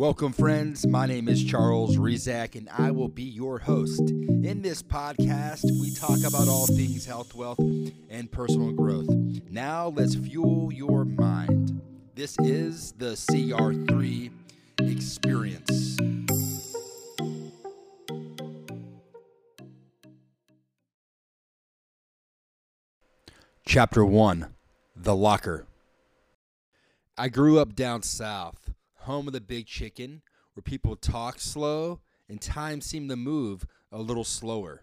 Welcome, friends. My name is Charles Rizak, and I will be your host. In this podcast, we talk about all things health, wealth, and personal growth. Now, let's fuel your mind. This is the CR3 Experience. Chapter 1 The Locker. I grew up down south home of the big chicken, where people talk slow and time seemed to move a little slower.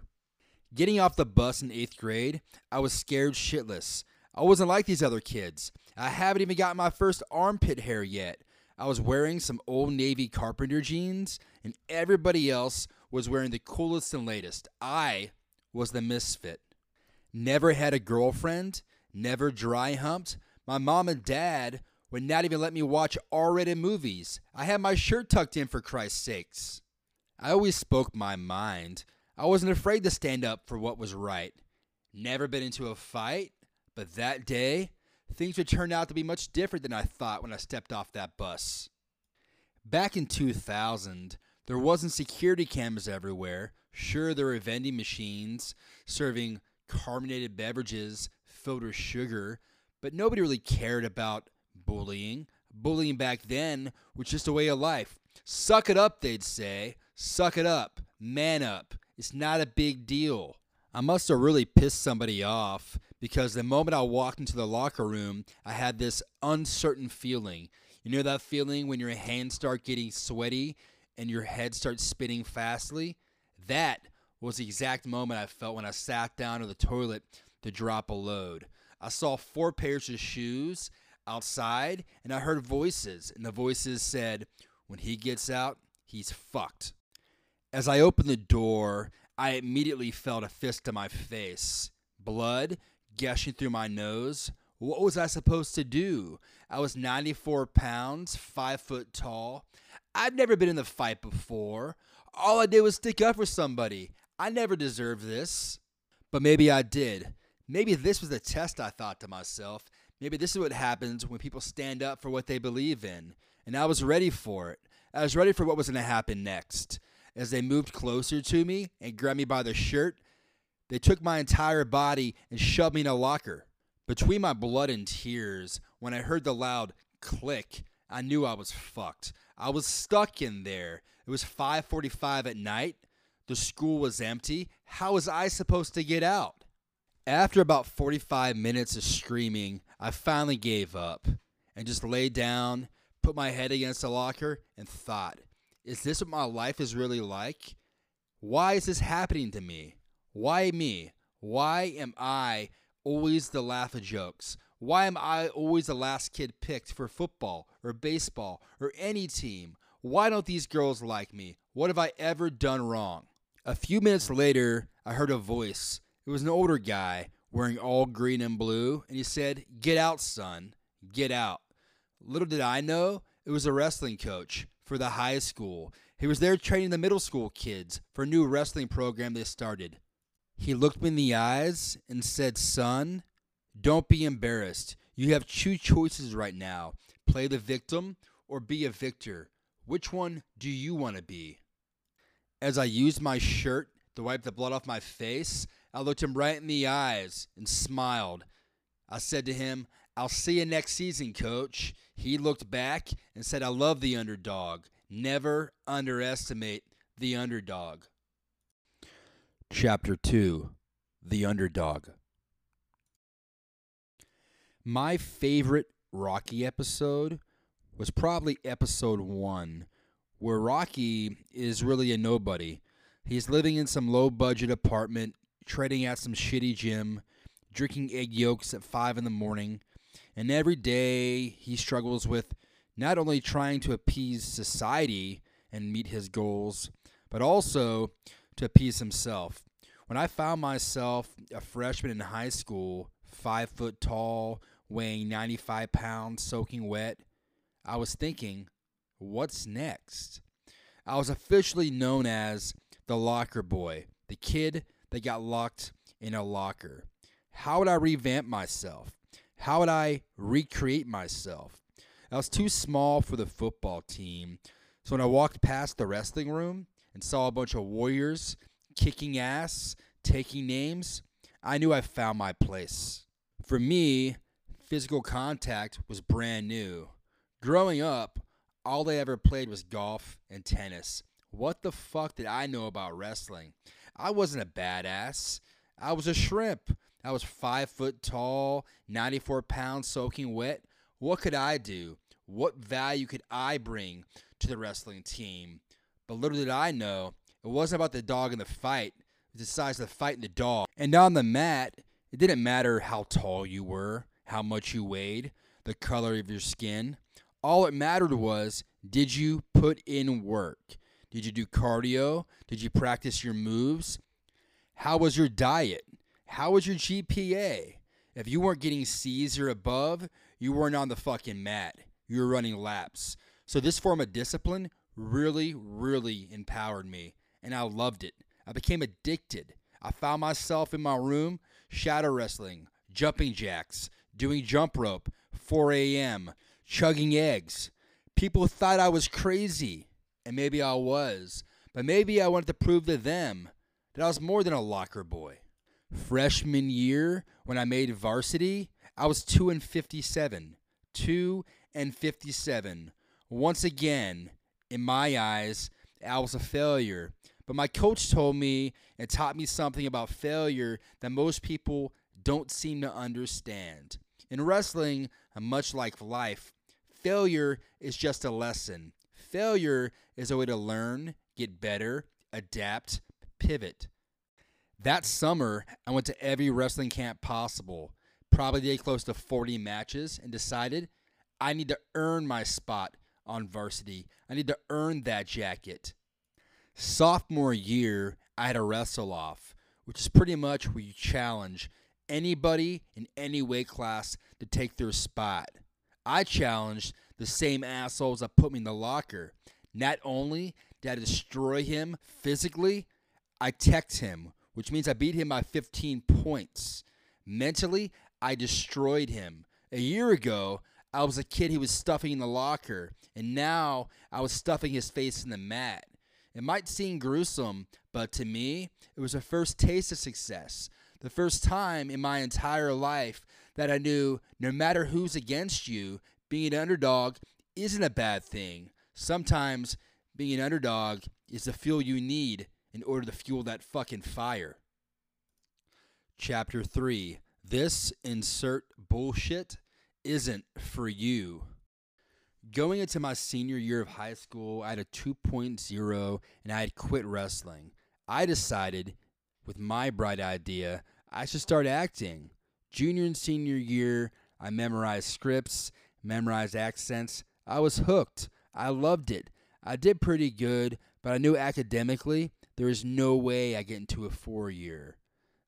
Getting off the bus in eighth grade, I was scared shitless. I wasn't like these other kids. I haven't even got my first armpit hair yet. I was wearing some old Navy carpenter jeans, and everybody else was wearing the coolest and latest. I was the misfit. Never had a girlfriend, never dry humped. My mom and dad would not even let me watch R rated movies. I had my shirt tucked in for Christ's sakes. I always spoke my mind. I wasn't afraid to stand up for what was right. Never been into a fight, but that day, things would turn out to be much different than I thought when I stepped off that bus. Back in 2000, there wasn't security cameras everywhere. Sure, there were vending machines serving carbonated beverages filled with sugar, but nobody really cared about bullying. Bullying back then was just a way of life. Suck it up, they'd say. Suck it up. Man up. It's not a big deal. I must have really pissed somebody off because the moment I walked into the locker room, I had this uncertain feeling. You know that feeling when your hands start getting sweaty and your head starts spinning fastly? That was the exact moment I felt when I sat down on the toilet to drop a load. I saw four pairs of shoes outside and I heard voices, and the voices said, When he gets out, he's fucked. As I opened the door, I immediately felt a fist to my face, blood gushing through my nose. What was I supposed to do? I was 94 pounds, 5 foot tall. I'd never been in a fight before. All I did was stick up for somebody. I never deserved this. But maybe I did. Maybe this was the test I thought to myself. Maybe this is what happens when people stand up for what they believe in. And I was ready for it. I was ready for what was going to happen next. As they moved closer to me and grabbed me by the shirt, they took my entire body and shoved me in a locker. Between my blood and tears, when I heard the loud click, I knew I was fucked. I was stuck in there. It was 5:45 at night. The school was empty. How was I supposed to get out? After about 45 minutes of screaming, I finally gave up and just laid down, put my head against the locker, and thought, is this what my life is really like? Why is this happening to me? Why me? Why am I always the laugh of jokes? Why am I always the last kid picked for football or baseball or any team? Why don't these girls like me? What have I ever done wrong? A few minutes later, I heard a voice it was an older guy wearing all green and blue, and he said, Get out, son. Get out. Little did I know, it was a wrestling coach for the high school. He was there training the middle school kids for a new wrestling program they started. He looked me in the eyes and said, Son, don't be embarrassed. You have two choices right now play the victim or be a victor. Which one do you want to be? As I used my shirt to wipe the blood off my face, I looked him right in the eyes and smiled. I said to him, I'll see you next season, coach. He looked back and said, I love the underdog. Never underestimate the underdog. Chapter 2 The Underdog. My favorite Rocky episode was probably episode 1, where Rocky is really a nobody. He's living in some low budget apartment training at some shitty gym, drinking egg yolks at 5 in the morning, and every day he struggles with not only trying to appease society and meet his goals, but also to appease himself. When I found myself a freshman in high school, five foot tall, weighing 95 pounds, soaking wet, I was thinking, what's next? I was officially known as the locker boy, the kid that got locked in a locker? How would I revamp myself? How would I recreate myself? I was too small for the football team, So when I walked past the wrestling room and saw a bunch of warriors kicking ass, taking names, I knew I found my place. For me, physical contact was brand new. Growing up, all I ever played was golf and tennis. What the fuck did I know about wrestling? I wasn't a badass. I was a shrimp. I was five foot tall, 94 pounds soaking wet. What could I do? What value could I bring to the wrestling team? But little did I know, it wasn't about the dog in the fight. It was the size of the fight and the dog. And on the mat, it didn't matter how tall you were, how much you weighed, the color of your skin. All it mattered was did you put in work? Did you do cardio? Did you practice your moves? How was your diet? How was your GPA? If you weren't getting C's or above, you weren't on the fucking mat. You were running laps. So this form of discipline really, really empowered me, and I loved it. I became addicted. I found myself in my room shadow wrestling, jumping jacks, doing jump rope, 4 a.m., chugging eggs. People thought I was crazy, and maybe I was, but maybe I wanted to prove to them that I was more than a locker boy. Freshman year, when I made varsity, I was 2 and 57. 2 and 57. Once again, in my eyes, I was a failure. But my coach told me and taught me something about failure that most people don't seem to understand. In wrestling, much like life, failure is just a lesson. Failure is a way to learn, get better, adapt, pivot. That summer, I went to every wrestling camp possible, probably did close to 40 matches, and decided I need to earn my spot on varsity. I need to earn that jacket. Sophomore year, I had a wrestle off, which is pretty much where you challenge anybody in any weight class to take their spot. I challenged the same assholes that put me in the locker. Not only did I destroy him physically, I teched him, which means I beat him by 15 points. Mentally, I destroyed him. A year ago, I was a kid he was stuffing in the locker, and now I was stuffing his face in the mat. It might seem gruesome, but to me, it was the first taste of success. The first time in my entire life that I knew no matter who's against you, being an underdog isn't a bad thing. Sometimes being an underdog is the fuel you need in order to fuel that fucking fire. Chapter 3 This insert bullshit isn't for you. Going into my senior year of high school, I had a 2.0 and I had quit wrestling. I decided, with my bright idea, I should start acting. Junior and senior year, I memorized scripts, memorized accents. I was hooked. I loved it. I did pretty good, but I knew academically there was no way I get into a four year.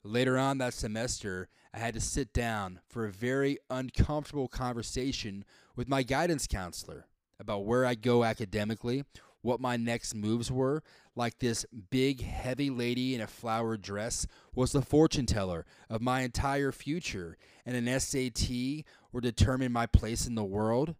Later on that semester, I had to sit down for a very uncomfortable conversation with my guidance counselor about where I'd go academically, what my next moves were. Like this big, heavy lady in a flowered dress was the fortune teller of my entire future, and an SAT would determine my place in the world.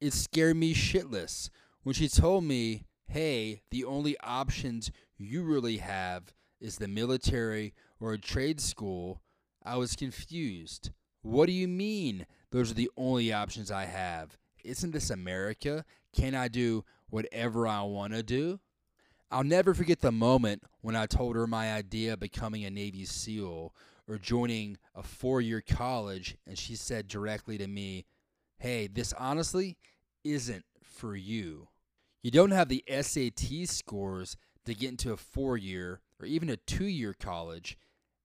It scared me shitless when she told me, hey, the only options you really have is the military or a trade school I was confused. What do you mean those are the only options I have? Isn't this America? Can I do whatever I want to do? I'll never forget the moment when I told her my idea of becoming a Navy SEAL or joining a four year college, and she said directly to me, Hey, this honestly isn't for you. You don't have the SAT scores to get into a four year or even a two year college,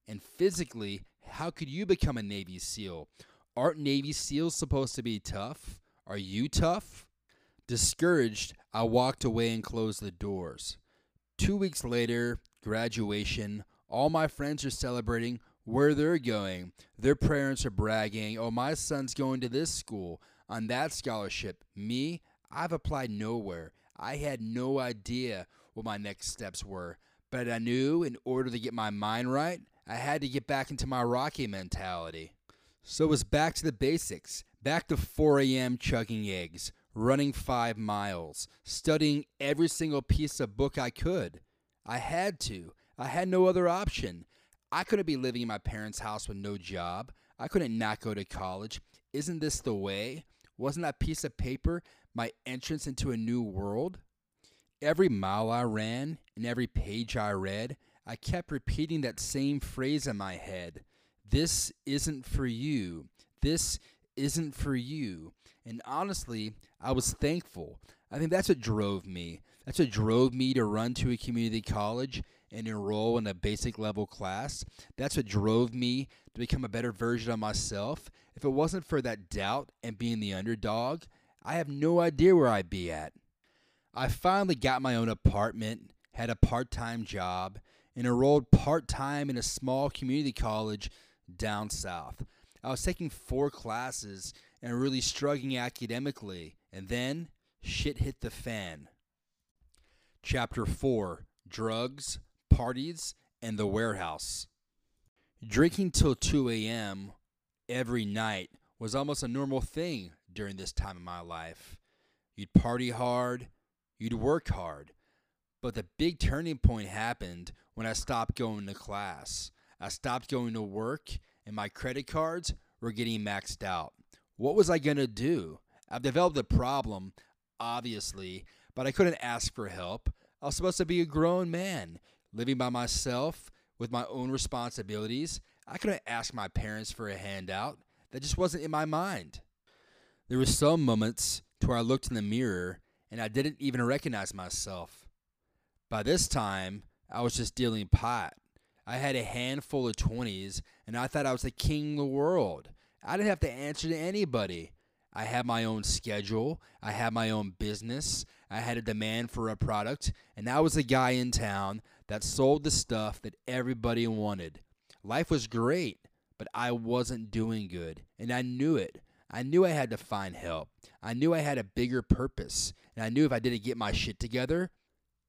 and physically how could you become a Navy SEAL? Aren't Navy SEALs supposed to be tough? Are you tough? Discouraged, I walked away and closed the doors. Two weeks later, graduation, all my friends are celebrating where they're going. Their parents are bragging, oh, my son's going to this school on that scholarship. Me, I've applied nowhere. I had no idea what my next steps were, but I knew in order to get my mind right, I had to get back into my Rocky mentality. So it was back to the basics, back to 4 a.m. chugging eggs, running five miles, studying every single piece of book I could. I had to. I had no other option. I couldn't be living in my parents' house with no job. I couldn't not go to college. Isn't this the way? Wasn't that piece of paper my entrance into a new world? Every mile I ran and every page I read, I kept repeating that same phrase in my head This isn't for you. This isn't for you. And honestly, I was thankful. I think that's what drove me. That's what drove me to run to a community college and enroll in a basic level class. That's what drove me to become a better version of myself. If it wasn't for that doubt and being the underdog, I have no idea where I'd be at. I finally got my own apartment, had a part time job, and enrolled part time in a small community college down south. I was taking four classes and really struggling academically, and then shit hit the fan. Chapter 4 Drugs, Parties, and the Warehouse. Drinking till 2 a.m. every night was almost a normal thing during this time of my life. You'd party hard, you'd work hard. But the big turning point happened when I stopped going to class. I stopped going to work, and my credit cards were getting maxed out. What was I going to do? I've developed a problem, obviously, but I couldn't ask for help. I was supposed to be a grown man, living by myself with my own responsibilities. I couldn't ask my parents for a handout. That just wasn't in my mind. There were some moments to where I looked in the mirror and I didn't even recognize myself. By this time, I was just dealing pot. I had a handful of 20s and I thought I was the king of the world. I didn't have to answer to anybody. I had my own schedule. I had my own business. I had a demand for a product, and I was the guy in town that sold the stuff that everybody wanted. Life was great, but I wasn't doing good, and I knew it. I knew I had to find help. I knew I had a bigger purpose, and I knew if I didn't get my shit together,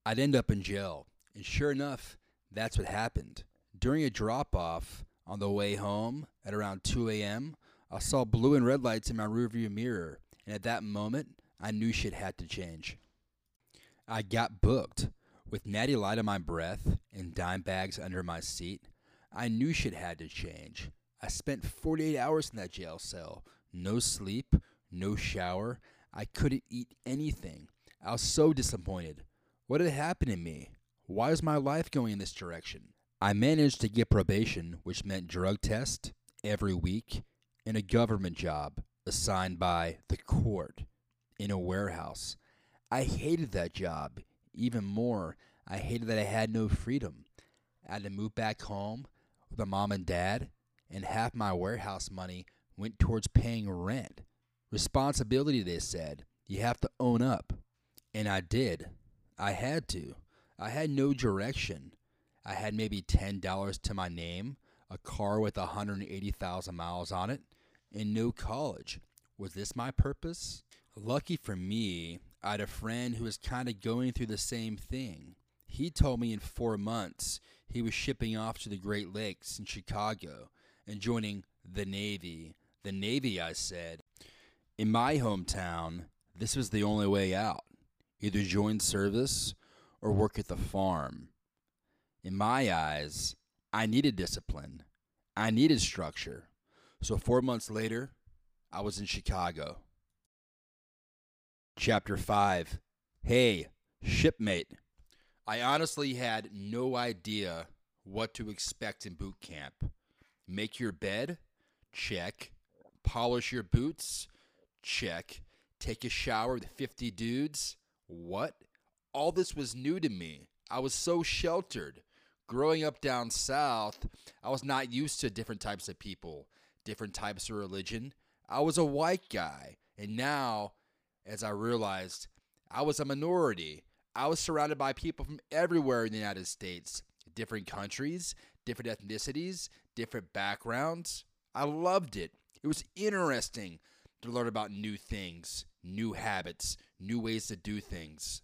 I'd end up in jail. And sure enough, that's what happened. During a drop off on the way home at around 2 a.m., I saw blue and red lights in my rearview mirror, and at that moment, I knew shit had to change. I got booked. With natty light on my breath and dime bags under my seat, I knew shit had to change. I spent 48 hours in that jail cell. No sleep, no shower. I couldn't eat anything. I was so disappointed. What had happened to me? Why is my life going in this direction? I managed to get probation, which meant drug test every week and a government job assigned by the court in a warehouse. I hated that job even more. I hated that I had no freedom. I had to move back home with my mom and dad, and half my warehouse money went towards paying rent. Responsibility, they said. You have to own up. And I did. I had to. I had no direction. I had maybe $10 to my name, a car with 180,000 miles on it, and no college. Was this my purpose? Lucky for me, I had a friend who was kind of going through the same thing. He told me in four months he was shipping off to the Great Lakes in Chicago and joining the Navy. The Navy, I said. In my hometown, this was the only way out either join service or work at the farm. In my eyes, I needed discipline, I needed structure. So, four months later, I was in Chicago. Chapter 5 Hey, shipmate. I honestly had no idea what to expect in boot camp. Make your bed? Check. Polish your boots? Check. Take a shower with 50 dudes? What? All this was new to me. I was so sheltered. Growing up down south, I was not used to different types of people, different types of religion. I was a white guy. And now as I realized I was a minority. I was surrounded by people from everywhere in the United States, different countries, different ethnicities, different backgrounds. I loved it. It was interesting to learn about new things, new habits, new ways to do things.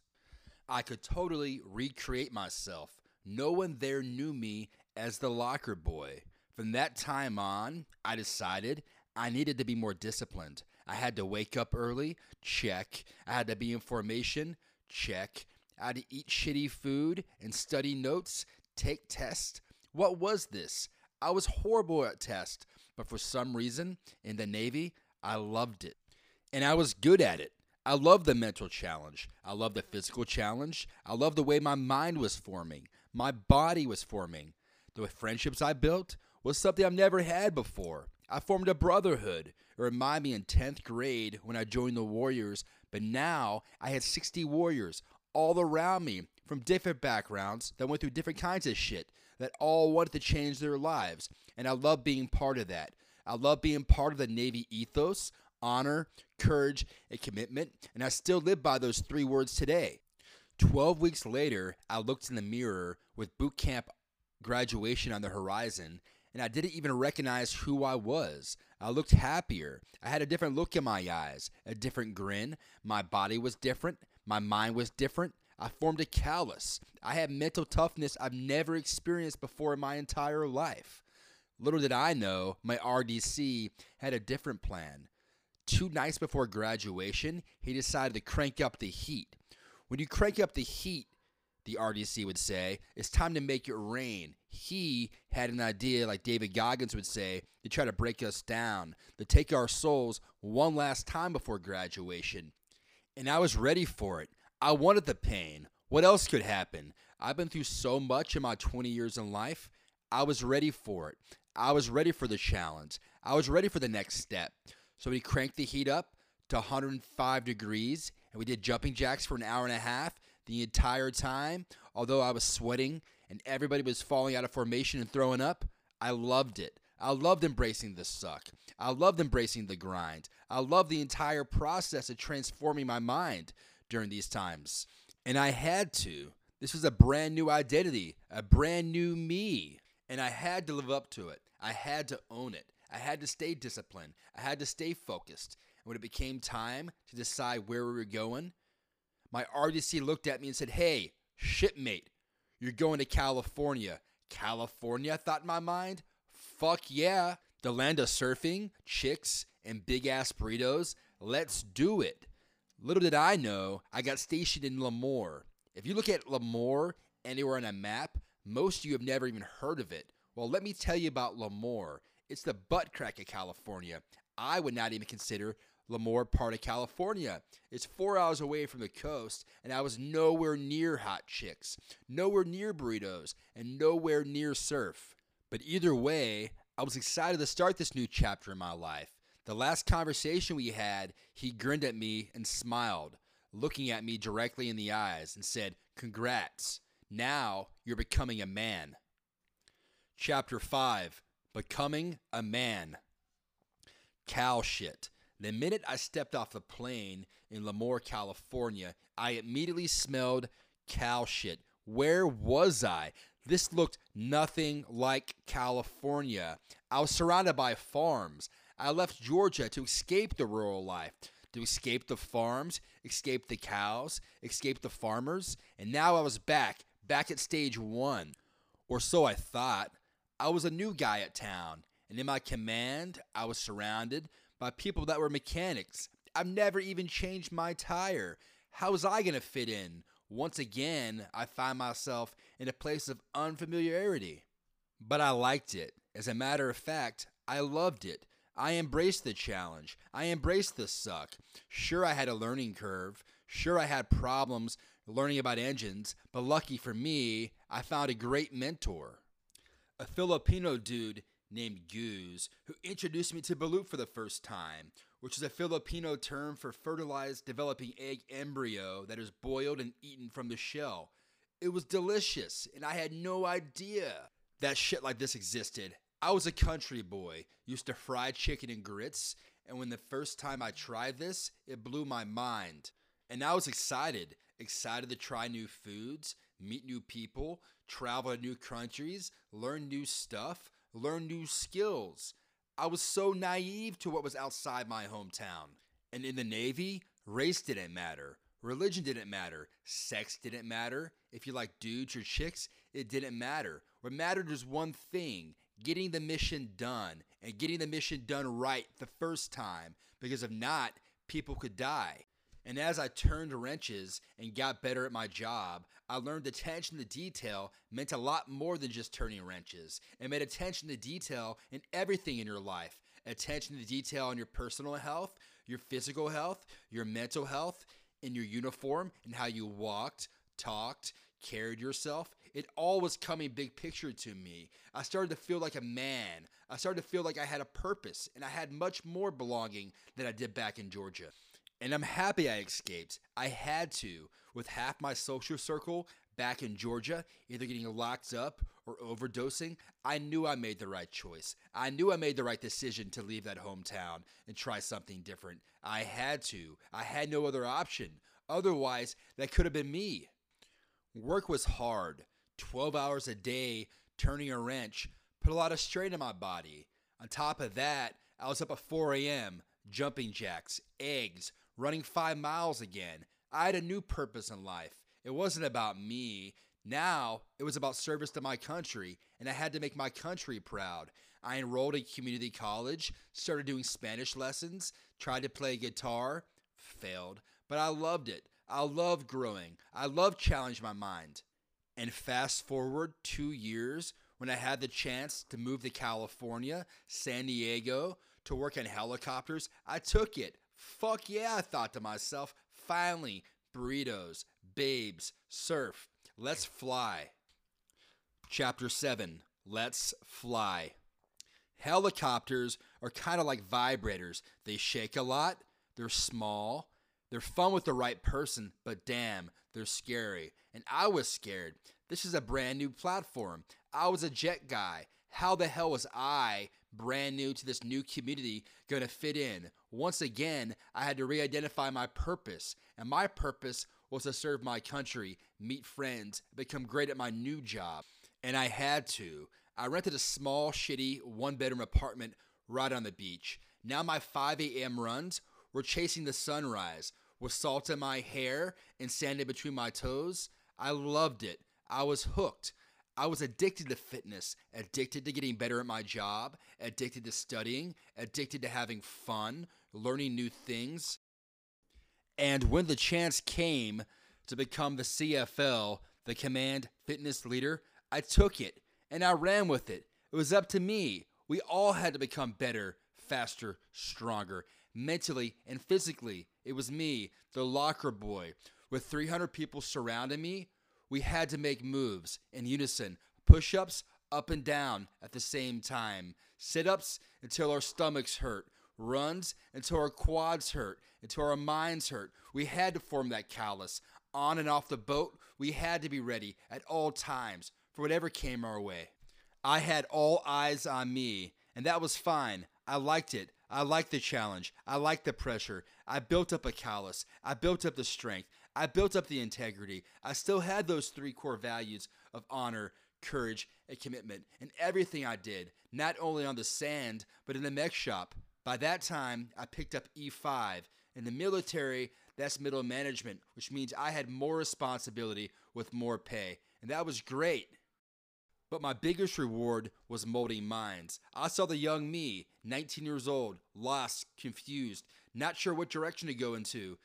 I could totally recreate myself. No one there knew me as the locker boy. From that time on, I decided I needed to be more disciplined. I had to wake up early, check. I had to be in formation, check. I had to eat shitty food and study notes, take tests. What was this? I was horrible at tests, but for some reason, in the Navy, I loved it. And I was good at it. I love the mental challenge. I love the physical challenge. I love the way my mind was forming, my body was forming. The friendships I built was something I've never had before. I formed a brotherhood. It reminded me in 10th grade when I joined the Warriors, but now I had 60 Warriors all around me from different backgrounds that went through different kinds of shit that all wanted to change their lives. And I love being part of that. I love being part of the Navy ethos, honor, courage, and commitment. And I still live by those three words today. 12 weeks later, I looked in the mirror with boot camp graduation on the horizon, and I didn't even recognize who I was. I looked happier. I had a different look in my eyes, a different grin. My body was different. My mind was different. I formed a callus. I had mental toughness I've never experienced before in my entire life. Little did I know, my RDC had a different plan. Two nights before graduation, he decided to crank up the heat. When you crank up the heat, the RDC would say, it's time to make it rain. He had an idea, like David Goggins would say, to try to break us down, to take our souls one last time before graduation. And I was ready for it. I wanted the pain. What else could happen? I've been through so much in my 20 years in life. I was ready for it. I was ready for the challenge. I was ready for the next step. So we cranked the heat up to 105 degrees and we did jumping jacks for an hour and a half the entire time. Although I was sweating and everybody was falling out of formation and throwing up, I loved it. I loved embracing the suck. I loved embracing the grind. I loved the entire process of transforming my mind during these times. And I had to. This was a brand new identity, a brand new me. And I had to live up to it. I had to own it. I had to stay disciplined. I had to stay focused. And when it became time to decide where we were going, my RDC looked at me and said, Hey, shipmate, you're going to California. California, I thought in my mind. Fuck yeah. The land of surfing, chicks, and big ass burritos. Let's do it. Little did I know, I got stationed in Lemoore. If you look at Lemoore anywhere on a map, most of you have never even heard of it. Well, let me tell you about Lemoore. It's the butt crack of California. I would not even consider Lemoore part of California. It's four hours away from the coast, and I was nowhere near hot chicks, nowhere near burritos, and nowhere near surf. But either way, I was excited to start this new chapter in my life. The last conversation we had, he grinned at me and smiled, looking at me directly in the eyes, and said, Congrats. Now you're becoming a man. Chapter 5 Becoming a Man. Cow shit. The minute I stepped off the plane in Lemoore, California, I immediately smelled cow shit. Where was I? This looked nothing like California. I was surrounded by farms. I left Georgia to escape the rural life, to escape the farms, escape the cows, escape the farmers, and now I was back, back at stage one. Or so I thought. I was a new guy at town, and in my command, I was surrounded by people that were mechanics. I've never even changed my tire. How was I going to fit in? Once again, I find myself in a place of unfamiliarity. But I liked it. As a matter of fact, I loved it. I embraced the challenge. I embraced the suck. Sure, I had a learning curve. Sure, I had problems learning about engines, but lucky for me, I found a great mentor. A Filipino dude named Goose, who introduced me to balut for the first time, which is a Filipino term for fertilized developing egg embryo that is boiled and eaten from the shell. It was delicious, and I had no idea that shit like this existed. I was a country boy, used to fry chicken and grits, and when the first time I tried this, it blew my mind. And I was excited, excited to try new foods, meet new people, travel to new countries, learn new stuff, learn new skills. I was so naive to what was outside my hometown. And in the Navy, race didn't matter. Religion didn't matter. Sex didn't matter. If you like dudes or chicks, it didn't matter. What mattered was one thing getting the mission done and getting the mission done right the first time. because if not, people could die. And as I turned wrenches and got better at my job, I learned attention to detail meant a lot more than just turning wrenches. It meant attention to detail in everything in your life. Attention to detail in your personal health, your physical health, your mental health, in your uniform, and how you walked, talked, carried yourself. It all was coming big picture to me. I started to feel like a man. I started to feel like I had a purpose, and I had much more belonging than I did back in Georgia. And I'm happy I escaped. I had to, with half my social circle back in Georgia, either getting locked up or overdosing. I knew I made the right choice. I knew I made the right decision to leave that hometown and try something different. I had to. I had no other option. Otherwise, that could have been me. Work was hard. 12 hours a day, turning a wrench, put a lot of strain on my body. On top of that, I was up at 4 a.m., jumping jacks, eggs, running five miles again. I had a new purpose in life. It wasn't about me. Now it was about service to my country, and I had to make my country proud. I enrolled in community college, started doing Spanish lessons, tried to play guitar, failed, but I loved it. I loved growing. I loved challenging my mind. And fast forward two years when I had the chance to move to California, San Diego, to work in helicopters, I took it. Fuck yeah, I thought to myself. Finally, burritos, babes, surf. Let's fly. Chapter 7 Let's Fly. Helicopters are kind of like vibrators. They shake a lot, they're small, they're fun with the right person, but damn, they're scary. And I was scared. This is a brand new platform. I was a jet guy. How the hell was I, brand new to this new community, going to fit in? Once again, I had to re identify my purpose. And my purpose was to serve my country, meet friends, become great at my new job. And I had to. I rented a small, shitty, one bedroom apartment right on the beach. Now my 5 a.m. runs were chasing the sunrise with salt in my hair and sand in between my toes. I loved it. I was hooked. I was addicted to fitness, addicted to getting better at my job, addicted to studying, addicted to having fun, learning new things. And when the chance came to become the CFL, the Command Fitness Leader, I took it and I ran with it. It was up to me. We all had to become better, faster, stronger, mentally and physically. It was me, the locker boy. With 300 people surrounding me, we had to make moves in unison, push ups up and down at the same time, sit ups until our stomachs hurt, runs until our quads hurt, until our minds hurt. We had to form that callus. On and off the boat, we had to be ready at all times for whatever came our way. I had all eyes on me, and that was fine. I liked it. I liked the challenge. I liked the pressure. I built up a callus. I built up the strength. I built up the integrity. I still had those three core values of honor, courage, and commitment in everything I did, not only on the sand, but in the mech shop. By that time, I picked up E5. In the military, that's middle management, which means I had more responsibility with more pay. And that was great. But my biggest reward was molding minds. I saw the young me, 19 years old, lost, confused, not sure what direction to go into.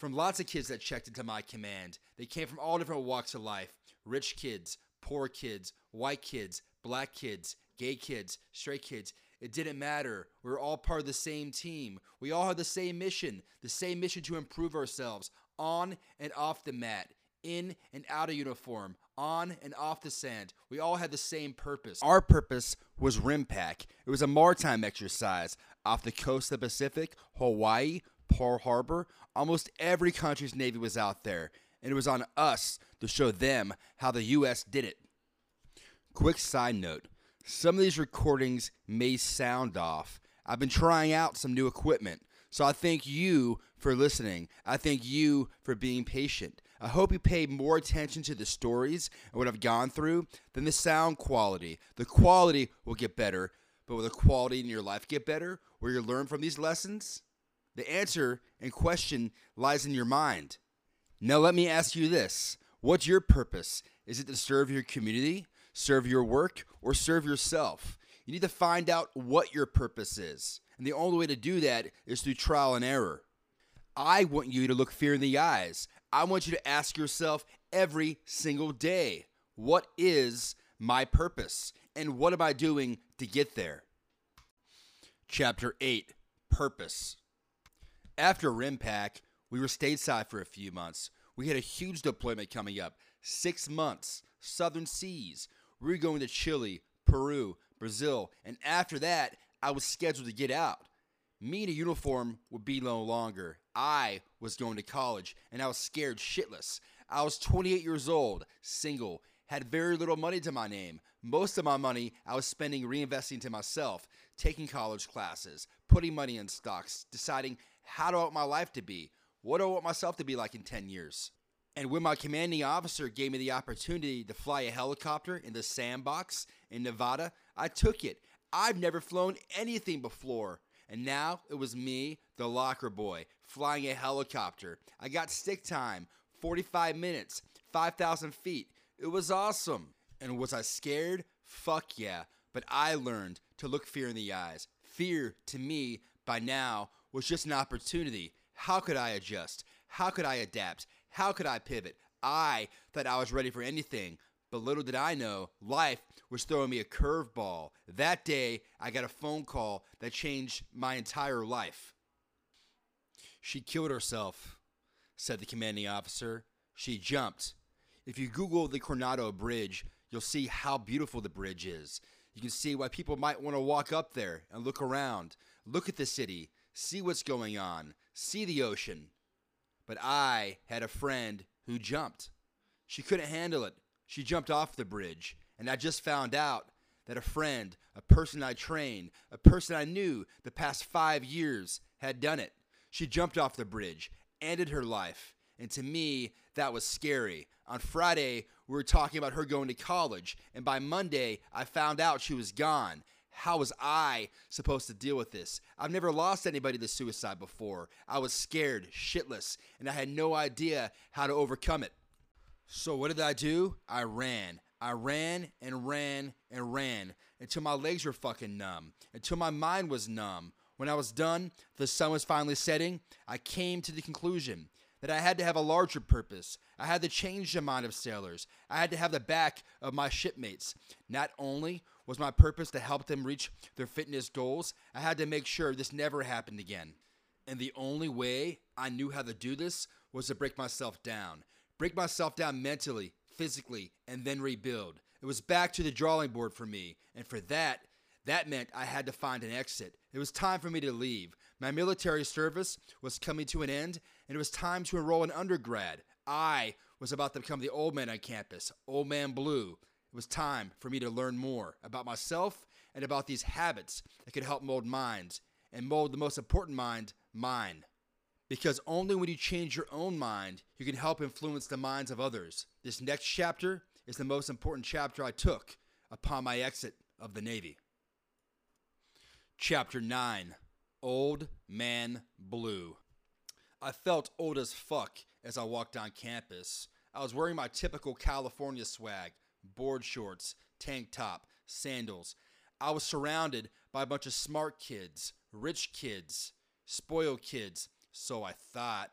From lots of kids that checked into my command. They came from all different walks of life rich kids, poor kids, white kids, black kids, gay kids, straight kids. It didn't matter. We were all part of the same team. We all had the same mission the same mission to improve ourselves on and off the mat, in and out of uniform, on and off the sand. We all had the same purpose. Our purpose was RIMPAC. It was a maritime exercise off the coast of the Pacific, Hawaii, Pearl Harbor. Almost every country's navy was out there, and it was on us to show them how the U.S. did it. Quick side note some of these recordings may sound off. I've been trying out some new equipment, so I thank you for listening. I thank you for being patient. I hope you pay more attention to the stories and what I've gone through than the sound quality. The quality will get better, but will the quality in your life get better? Will you learn from these lessons? The answer and question lies in your mind. Now, let me ask you this What's your purpose? Is it to serve your community, serve your work, or serve yourself? You need to find out what your purpose is. And the only way to do that is through trial and error. I want you to look fear in the eyes. I want you to ask yourself every single day what is my purpose? And what am I doing to get there? Chapter 8 Purpose. After RIMPAC, we were stateside for a few months. We had a huge deployment coming up six months, southern seas. We were going to Chile, Peru, Brazil, and after that, I was scheduled to get out. Me in a uniform would be no longer. I was going to college, and I was scared shitless. I was 28 years old, single, had very little money to my name. Most of my money I was spending reinvesting to myself, taking college classes, putting money in stocks, deciding how do I want my life to be? What do I want myself to be like in 10 years? And when my commanding officer gave me the opportunity to fly a helicopter in the sandbox in Nevada, I took it. I've never flown anything before. And now it was me, the locker boy, flying a helicopter. I got stick time 45 minutes, 5,000 feet. It was awesome. And was I scared? Fuck yeah. But I learned to look fear in the eyes. Fear, to me, by now, was just an opportunity. How could I adjust? How could I adapt? How could I pivot? I thought I was ready for anything, but little did I know, life was throwing me a curveball. That day, I got a phone call that changed my entire life. She killed herself, said the commanding officer. She jumped. If you Google the Coronado Bridge, you'll see how beautiful the bridge is. You can see why people might want to walk up there and look around, look at the city, see what's going on, see the ocean. But I had a friend who jumped. She couldn't handle it. She jumped off the bridge. And I just found out that a friend, a person I trained, a person I knew the past five years had done it. She jumped off the bridge, ended her life. And to me, that was scary. On Friday, we were talking about her going to college. And by Monday, I found out she was gone. How was I supposed to deal with this? I've never lost anybody to suicide before. I was scared, shitless, and I had no idea how to overcome it. So, what did I do? I ran. I ran and ran and ran until my legs were fucking numb, until my mind was numb. When I was done, the sun was finally setting. I came to the conclusion that I had to have a larger purpose. I had to change the mind of sailors. I had to have the back of my shipmates. Not only was my purpose to help them reach their fitness goals, I had to make sure this never happened again. And the only way I knew how to do this was to break myself down. Break myself down mentally, physically, and then rebuild. It was back to the drawing board for me. And for that, that meant I had to find an exit. It was time for me to leave. My military service was coming to an end, and it was time to enroll in undergrad. I was about to become the old man on campus, Old Man Blue. It was time for me to learn more about myself and about these habits that could help mold minds and mold the most important mind, mine. Because only when you change your own mind, you can help influence the minds of others. This next chapter is the most important chapter I took upon my exit of the Navy. Chapter 9 Old Man Blue. I felt old as fuck as I walked on campus. I was wearing my typical California swag board shorts, tank top, sandals. I was surrounded by a bunch of smart kids, rich kids, spoiled kids, so I thought.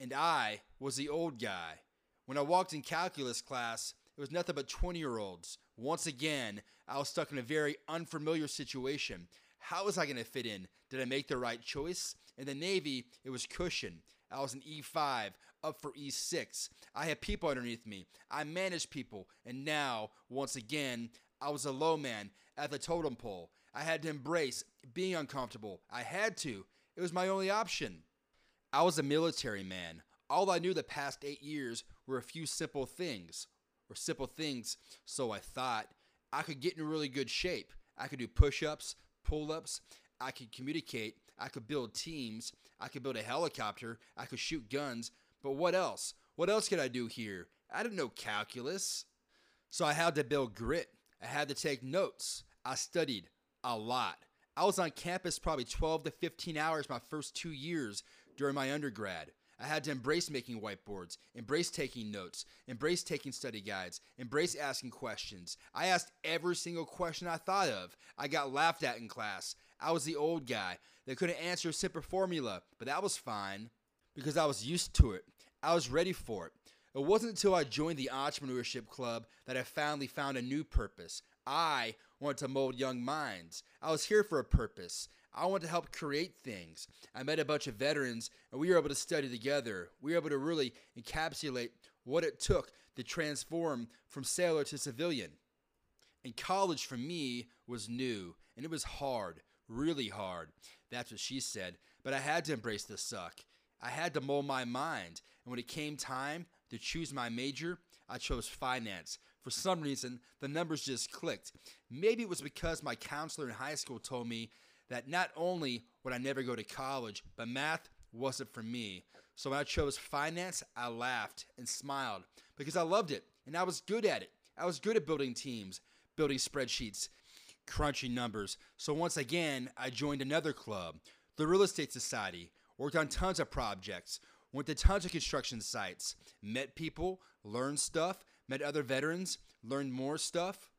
And I was the old guy. When I walked in calculus class, it was nothing but 20 year olds. Once again, I was stuck in a very unfamiliar situation. How was I going to fit in? Did I make the right choice? In the Navy, it was cushion. I was an E5, up for E6. I had people underneath me. I managed people. And now, once again, I was a low man at the totem pole. I had to embrace being uncomfortable. I had to. It was my only option. I was a military man. All I knew the past eight years were a few simple things, or simple things, so I thought. I could get in really good shape. I could do push ups, pull ups. I could communicate. I could build teams. I could build a helicopter. I could shoot guns. But what else? What else could I do here? I didn't know calculus. So I had to build grit. I had to take notes. I studied a lot. I was on campus probably 12 to 15 hours my first two years during my undergrad. I had to embrace making whiteboards, embrace taking notes, embrace taking study guides, embrace asking questions. I asked every single question I thought of. I got laughed at in class. I was the old guy that couldn't answer a simple formula, but that was fine because I was used to it. I was ready for it. It wasn't until I joined the entrepreneurship club that I finally found a new purpose. I wanted to mold young minds. I was here for a purpose. I wanted to help create things. I met a bunch of veterans and we were able to study together. We were able to really encapsulate what it took to transform from sailor to civilian. And college for me was new and it was hard, really hard. That's what she said. But I had to embrace the suck. I had to mold my mind. And when it came time to choose my major, I chose finance. For some reason, the numbers just clicked. Maybe it was because my counselor in high school told me that not only would I never go to college, but math wasn't for me. So when I chose finance, I laughed and smiled because I loved it and I was good at it. I was good at building teams, building spreadsheets, crunching numbers. So once again, I joined another club, the Real Estate Society, worked on tons of projects, went to tons of construction sites, met people, learned stuff, met other veterans, learned more stuff.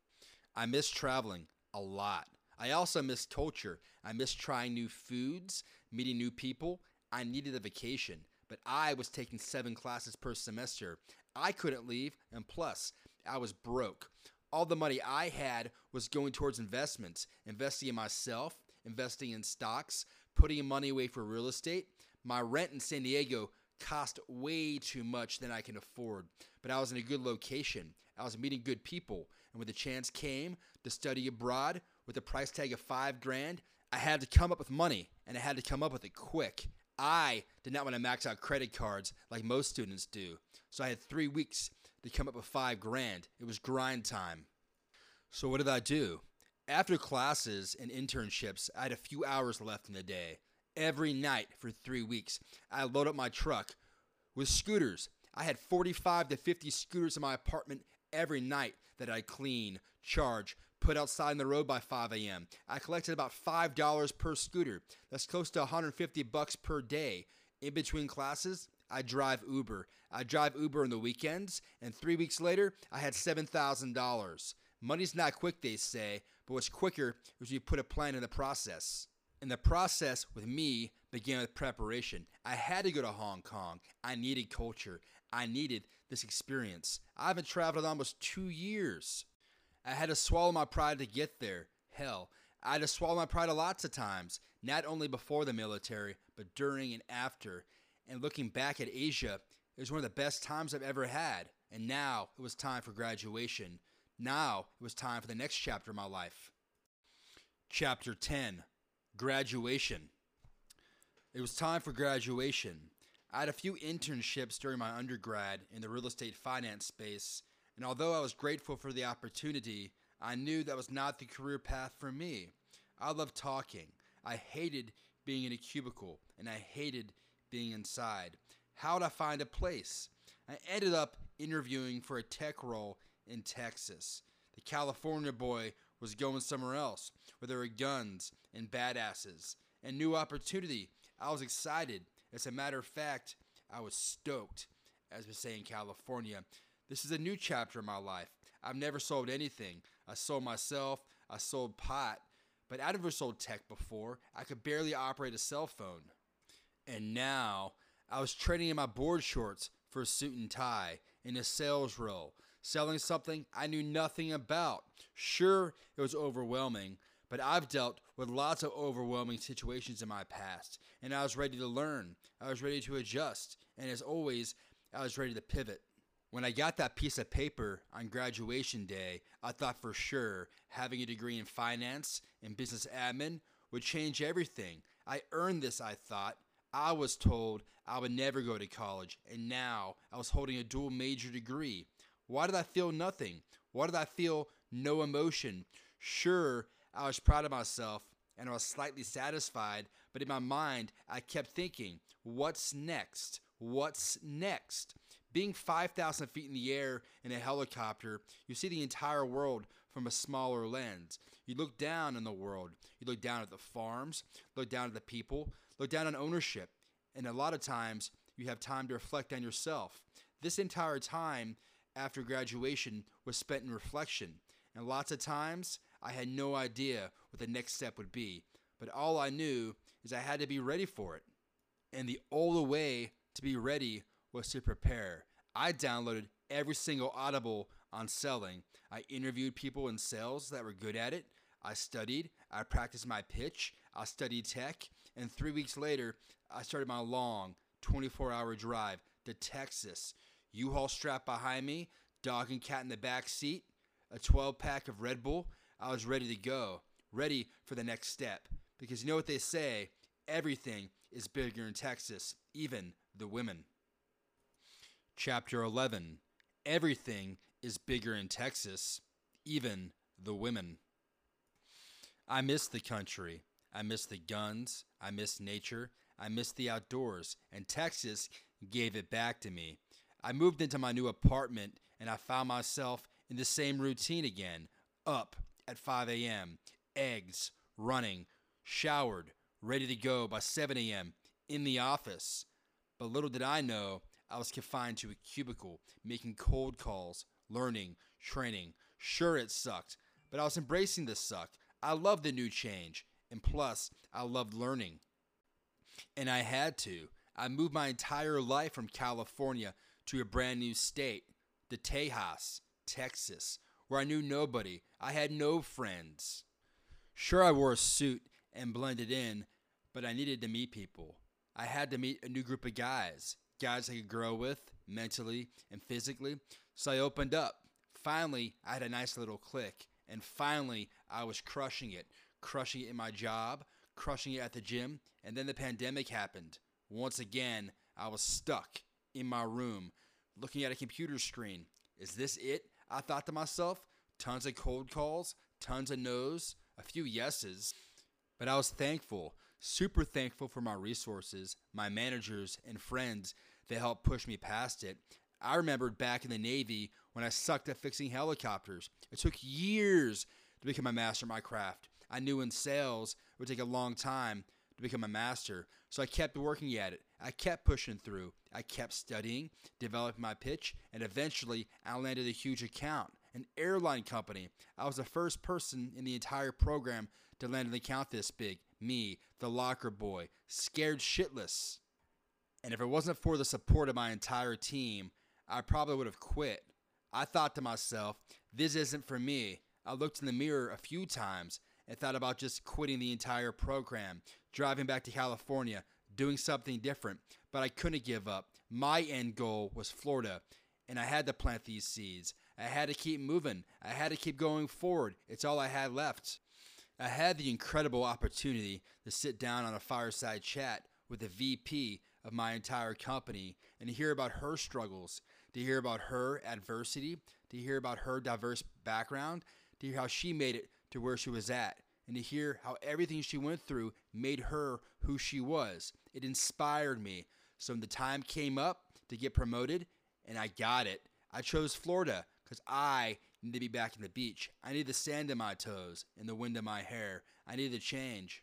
I miss traveling a lot. I also miss culture. I miss trying new foods, meeting new people. I needed a vacation, but I was taking seven classes per semester. I couldn't leave, and plus, I was broke. All the money I had was going towards investments, investing in myself, investing in stocks, putting money away for real estate. My rent in San Diego cost way too much than I can afford, but I was in a good location. I was meeting good people, and when the chance came to study abroad with a price tag of five grand, I had to come up with money, and I had to come up with it quick. I did not want to max out credit cards like most students do, so I had three weeks to come up with five grand. It was grind time. So, what did I do? After classes and internships, I had a few hours left in the day. Every night for three weeks, I load up my truck with scooters. I had 45 to 50 scooters in my apartment every night that I clean, charge, put outside in the road by 5 a.m. I collected about $5 per scooter. That's close to 150 bucks per day. In between classes, I drive Uber. I drive Uber on the weekends, and three weeks later, I had $7,000. Money's not quick, they say, but what's quicker is you put a plan in the process. And the process with me began with preparation. I had to go to Hong Kong. I needed culture. I needed this experience. I haven't traveled in almost two years. I had to swallow my pride to get there. Hell, I had to swallow my pride lots of times, not only before the military, but during and after. And looking back at Asia, it was one of the best times I've ever had. And now it was time for graduation. Now it was time for the next chapter of my life. Chapter 10 Graduation. It was time for graduation. I had a few internships during my undergrad in the real estate finance space, and although I was grateful for the opportunity, I knew that was not the career path for me. I loved talking. I hated being in a cubicle, and I hated being inside. How I find a place? I ended up interviewing for a tech role in Texas. The California boy was going somewhere else where there were guns and badasses and new opportunity. I was excited. As a matter of fact, I was stoked. As we say in California, this is a new chapter in my life. I've never sold anything. I sold myself, I sold pot, but I'd never sold tech before. I could barely operate a cell phone. And now I was trading in my board shorts for a suit and tie in a sales role, selling something I knew nothing about. Sure, it was overwhelming, but I've dealt with lots of overwhelming situations in my past, and I was ready to learn. I was ready to adjust, and as always, I was ready to pivot. When I got that piece of paper on graduation day, I thought for sure having a degree in finance and business admin would change everything. I earned this, I thought. I was told I would never go to college, and now I was holding a dual major degree. Why did I feel nothing? Why did I feel no emotion? Sure, I was proud of myself and I was slightly satisfied, but in my mind, I kept thinking, what's next? What's next? Being 5,000 feet in the air in a helicopter, you see the entire world from a smaller lens. You look down on the world. You look down at the farms, look down at the people, look down on ownership. And a lot of times, you have time to reflect on yourself. This entire time after graduation was spent in reflection. And lots of times, I had no idea what the next step would be. but all I knew is I had to be ready for it. And the only way to be ready was to prepare. I downloaded every single Audible on selling. I interviewed people in sales that were good at it. I studied, I practiced my pitch, I studied tech, and three weeks later, I started my long 24 hour drive to Texas. U Haul strapped behind me, dog and cat in the back seat, a 12 pack of Red Bull. I was ready to go, ready for the next step. Because you know what they say everything is bigger in Texas, even the women. Chapter 11 Everything is bigger in Texas, even the women. I miss the country. I miss the guns. I miss nature. I miss the outdoors. And Texas gave it back to me. I moved into my new apartment and I found myself in the same routine again. Up at 5 a.m., eggs, running, showered, ready to go by 7 a.m., in the office. But little did I know I was confined to a cubicle, making cold calls, learning, training. Sure, it sucked, but I was embracing the suck. I loved the new change, and plus, I loved learning. And I had to. I moved my entire life from California to a brand new state, the Tejas, Texas, where I knew nobody. I had no friends. Sure, I wore a suit and blended in, but I needed to meet people. I had to meet a new group of guys, guys I could grow with mentally and physically. So I opened up. Finally, I had a nice little click, and finally, I was crushing it, crushing it in my job, crushing it at the gym, and then the pandemic happened. Once again, I was stuck in my room looking at a computer screen. Is this it? I thought to myself. Tons of cold calls, tons of no's, a few yeses. But I was thankful, super thankful for my resources, my managers, and friends that helped push me past it. I remembered back in the Navy when I sucked at fixing helicopters. It took years to become a master of my craft. I knew in sales it would take a long time to become a master, so I kept working at it. I kept pushing through. I kept studying, developing my pitch, and eventually I landed a huge account, an airline company. I was the first person in the entire program to land an account this big. Me, the locker boy, scared shitless. And if it wasn't for the support of my entire team, I probably would have quit. I thought to myself, this isn't for me. I looked in the mirror a few times and thought about just quitting the entire program, driving back to California, doing something different, but I couldn't give up. My end goal was Florida, and I had to plant these seeds. I had to keep moving. I had to keep going forward. It's all I had left. I had the incredible opportunity to sit down on a fireside chat with the VP of my entire company and to hear about her struggles, to hear about her adversity, to hear about her diverse background, to hear how she made it to where she was at, and to hear how everything she went through made her who she was. It inspired me. So when the time came up to get promoted, and I got it, I chose Florida because I need to be back in the beach. I need the sand in my toes and the wind in my hair. I need a change.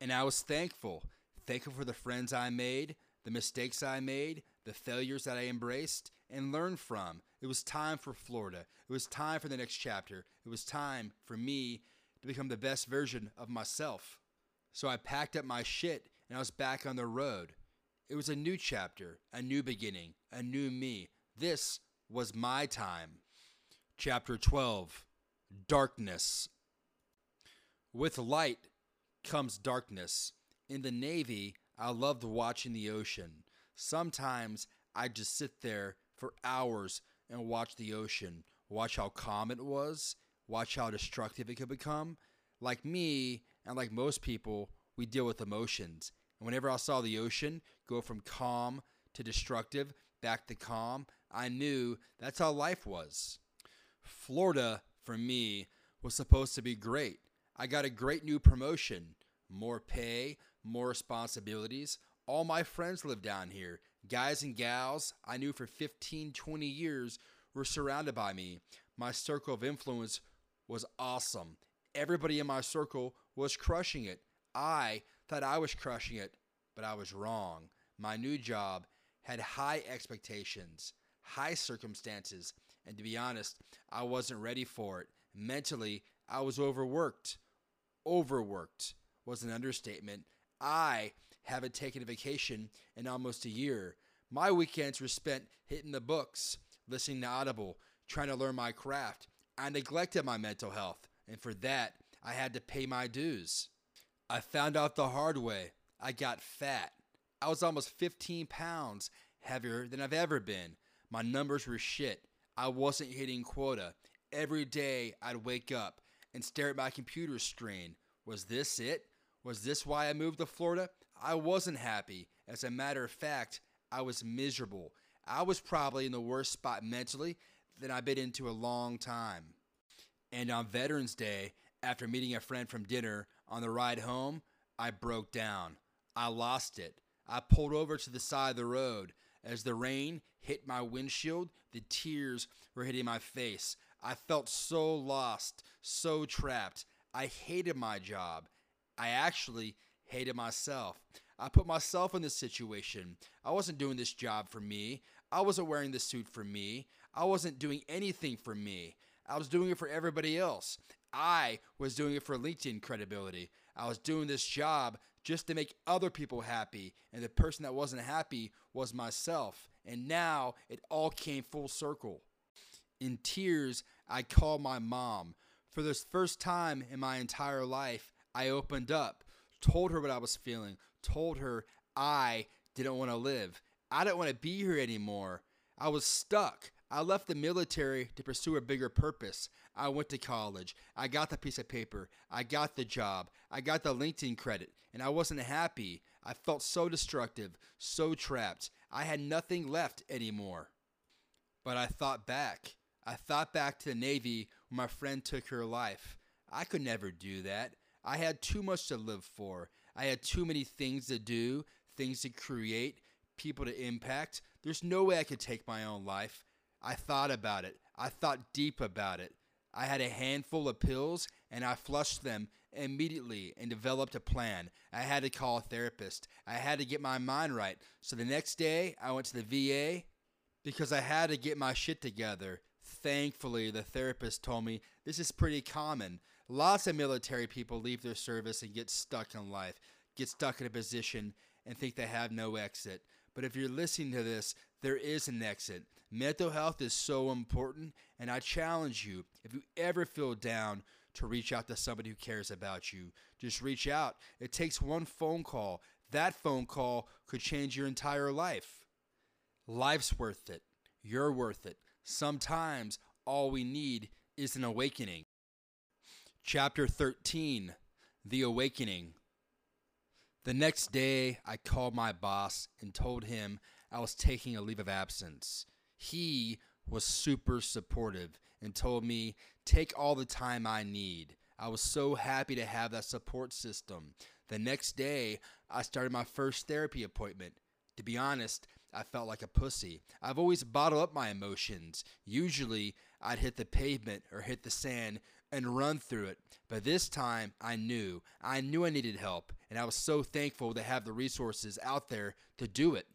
And I was thankful. Thankful for the friends I made, the mistakes I made, the failures that I embraced and learned from. It was time for Florida. It was time for the next chapter. It was time for me to become the best version of myself. So I packed up my shit and I was back on the road. It was a new chapter, a new beginning, a new me. This was my time. Chapter 12 Darkness. With light comes darkness. In the Navy, I loved watching the ocean. Sometimes I'd just sit there for hours and watch the ocean, watch how calm it was, watch how destructive it could become. Like me, and like most people, we deal with emotions. And whenever I saw the ocean go from calm to destructive, back to calm, I knew that's how life was. Florida, for me, was supposed to be great. I got a great new promotion, more pay, more responsibilities. All my friends live down here. Guys and gals I knew for 15, 20 years were surrounded by me. My circle of influence was awesome. Everybody in my circle was crushing it. I thought I was crushing it, but I was wrong. My new job had high expectations, high circumstances, and to be honest, I wasn't ready for it. Mentally, I was overworked. Overworked. was an understatement. I haven't taken a vacation in almost a year. My weekends were spent hitting the books, listening to Audible, trying to learn my craft. I neglected my mental health, and for that, I had to pay my dues. I found out the hard way. I got fat. I was almost 15 pounds heavier than I've ever been. My numbers were shit. I wasn't hitting quota. Every day I'd wake up and stare at my computer screen. Was this it? Was this why I moved to Florida? I wasn't happy. As a matter of fact, I was miserable. I was probably in the worst spot mentally than I've been into a long time. And on Veterans Day, after meeting a friend from dinner on the ride home, I broke down. I lost it. I pulled over to the side of the road. As the rain hit my windshield, the tears were hitting my face. I felt so lost, so trapped. I hated my job. I actually hated myself. I put myself in this situation. I wasn't doing this job for me. I wasn't wearing this suit for me. I wasn't doing anything for me. I was doing it for everybody else. I was doing it for LinkedIn credibility. I was doing this job just to make other people happy, and the person that wasn't happy was myself. And now it all came full circle. In tears, I called my mom. For the first time in my entire life, I opened up, told her what I was feeling, told her I didn't want to live. I didn't want to be here anymore. I was stuck. I left the military to pursue a bigger purpose. I went to college. I got the piece of paper. I got the job. I got the LinkedIn credit, and I wasn't happy. I felt so destructive, so trapped. I had nothing left anymore. But I thought back. I thought back to the Navy when my friend took her life. I could never do that. I had too much to live for. I had too many things to do, things to create, people to impact. There's no way I could take my own life. I thought about it. I thought deep about it. I had a handful of pills and I flushed them immediately and developed a plan. I had to call a therapist. I had to get my mind right. So the next day, I went to the VA because I had to get my shit together. Thankfully, the therapist told me this is pretty common. Lots of military people leave their service and get stuck in life, get stuck in a position, and think they have no exit. But if you're listening to this, there is an exit. Mental health is so important, and I challenge you if you ever feel down to reach out to somebody who cares about you. Just reach out. It takes one phone call. That phone call could change your entire life. Life's worth it. You're worth it. Sometimes all we need is an awakening. Chapter 13 The Awakening. The next day, I called my boss and told him I was taking a leave of absence he was super supportive and told me, take all the time I need. I was so happy to have that support system. The next day, I started my first therapy appointment. To be honest, I felt like a pussy. I've always bottled up my emotions. Usually, I'd hit the pavement or hit the sand and run through it. But this time, I knew. I knew I needed help, and I was so thankful to have the resources out there to do it.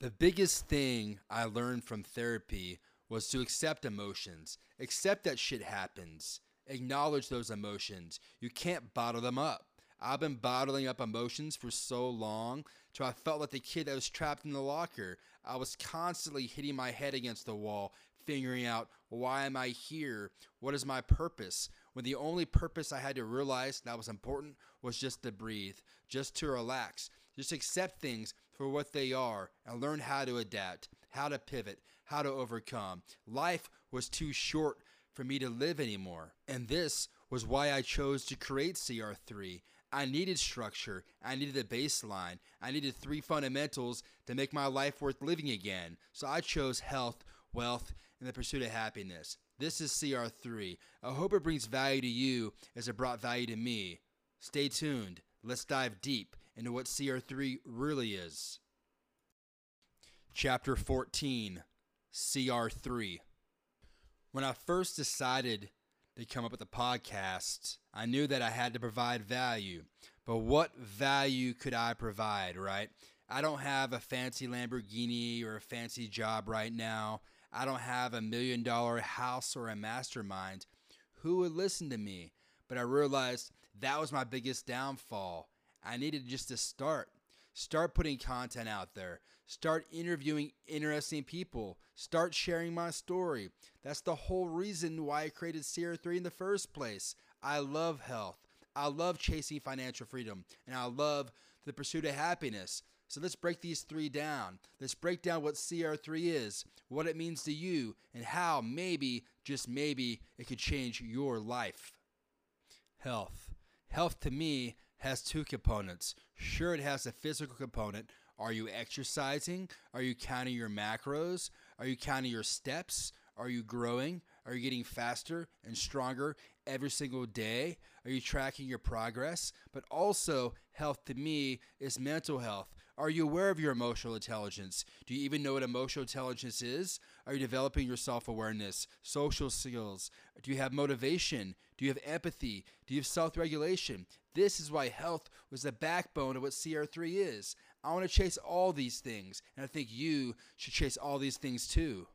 The biggest thing I learned from therapy was to accept emotions, accept that shit happens, acknowledge those emotions. You can't bottle them up. I've been bottling up emotions for so long till I felt like the kid that was trapped in the locker. I was constantly hitting my head against the wall, figuring out why am I here? What is my purpose? When the only purpose I had to realize that was important was just to breathe, just to relax, just accept things for what they are and learn how to adapt, how to pivot, how to overcome. Life was too short for me to live anymore. And this was why I chose to create CR3. I needed structure, I needed a baseline, I needed three fundamentals to make my life worth living again. So I chose health, wealth, and the pursuit of happiness. This is CR3. I hope it brings value to you as it brought value to me. Stay tuned. Let's dive deep into what CR3 really is. Chapter 14 CR3. When I first decided to come up with a podcast, I knew that I had to provide value. But what value could I provide, right? I don't have a fancy Lamborghini or a fancy job right now. I don't have a million dollar house or a mastermind. Who would listen to me? But I realized That was my biggest downfall. I needed just to start. Start putting content out there. Start interviewing interesting people. Start sharing my story. That's the whole reason why I created CR3 in the first place. I love health. I love chasing financial freedom. And I love the pursuit of happiness. So let's break these three down. Let's break down what CR3 is, what it means to you, and how maybe, just maybe, it could change your life. Health. Health to me has two components. Sure, it has a physical component. Are you exercising? Are you counting your macros? Are you counting your steps? Are you growing? Are you getting faster and stronger every single day? Are you tracking your progress? But also, health to me is mental health. Are you aware of your emotional intelligence? Do you even know what emotional intelligence is? Are you developing your self awareness, social skills? Do you have motivation? Do you have empathy? Do you have self regulation? This is why health was the backbone of what CR3 is. I want to chase all these things, and I think you should chase all these things too.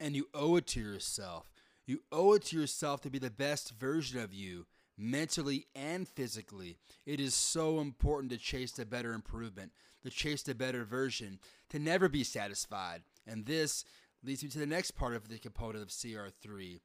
And you owe it to yourself. You owe it to yourself to be the best version of you, mentally and physically. It is so important to chase the better improvement, to chase the better version, to never be satisfied. And this leads me to the next part of the component of CR3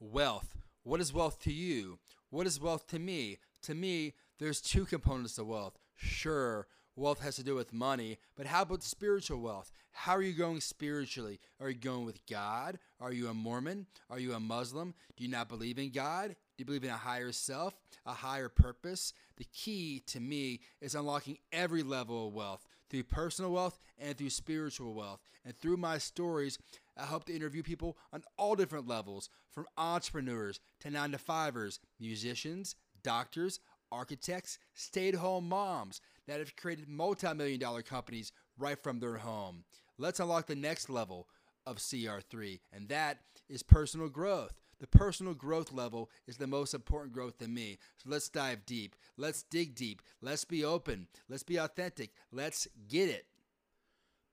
wealth. What is wealth to you? What is wealth to me? To me, there's two components to wealth. Sure, wealth has to do with money, but how about spiritual wealth? How are you going spiritually? Are you going with God? Are you a Mormon? Are you a Muslim? Do you not believe in God? Do you believe in a higher self, a higher purpose? The key to me is unlocking every level of wealth through personal wealth and through spiritual wealth. And through my stories, I hope to interview people on all different levels from entrepreneurs to nine to fivers, musicians, doctors, architects, stay at home moms that have created multi million dollar companies right from their home. Let's unlock the next level of CR3, and that is personal growth. The personal growth level is the most important growth to me. So let's dive deep. Let's dig deep. Let's be open. Let's be authentic. Let's get it.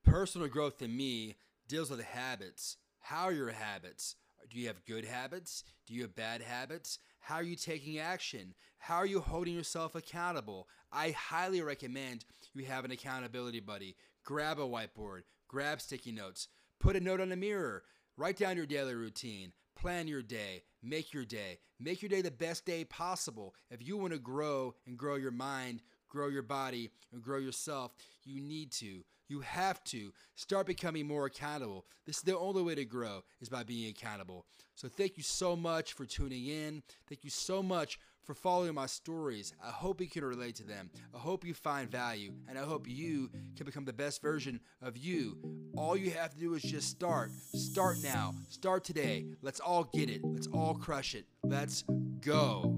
Personal growth to me deals with habits. How are your habits? Do you have good habits? Do you have bad habits? How are you taking action? How are you holding yourself accountable? I highly recommend you have an accountability buddy. Grab a whiteboard, grab sticky notes, put a note on the mirror, write down your daily routine, plan your day, make your day, make your day the best day possible. If you want to grow and grow your mind, grow your body, and grow yourself, you need to. You have to start becoming more accountable. This is the only way to grow is by being accountable. So thank you so much for tuning in. Thank you so much for following my stories. I hope you can relate to them. I hope you find value, and I hope you can become the best version of you. All you have to do is just start. Start now. Start today. Let's all get it. Let's all crush it. Let's go.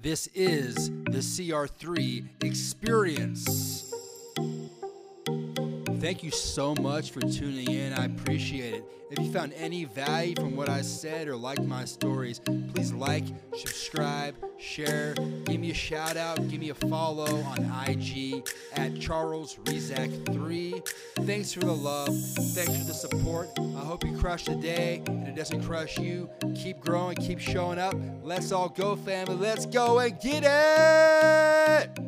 This is the CR3 experience. Thank you so much for tuning in. I appreciate it. If you found any value from what I said or liked my stories, please like, subscribe, share, give me a shout out, give me a follow on IG at Charles Rezac 3 Thanks for the love. Thanks for the support. I hope you crush the day and it doesn't crush you. Keep growing, keep showing up. Let's all go, family. Let's go and get it!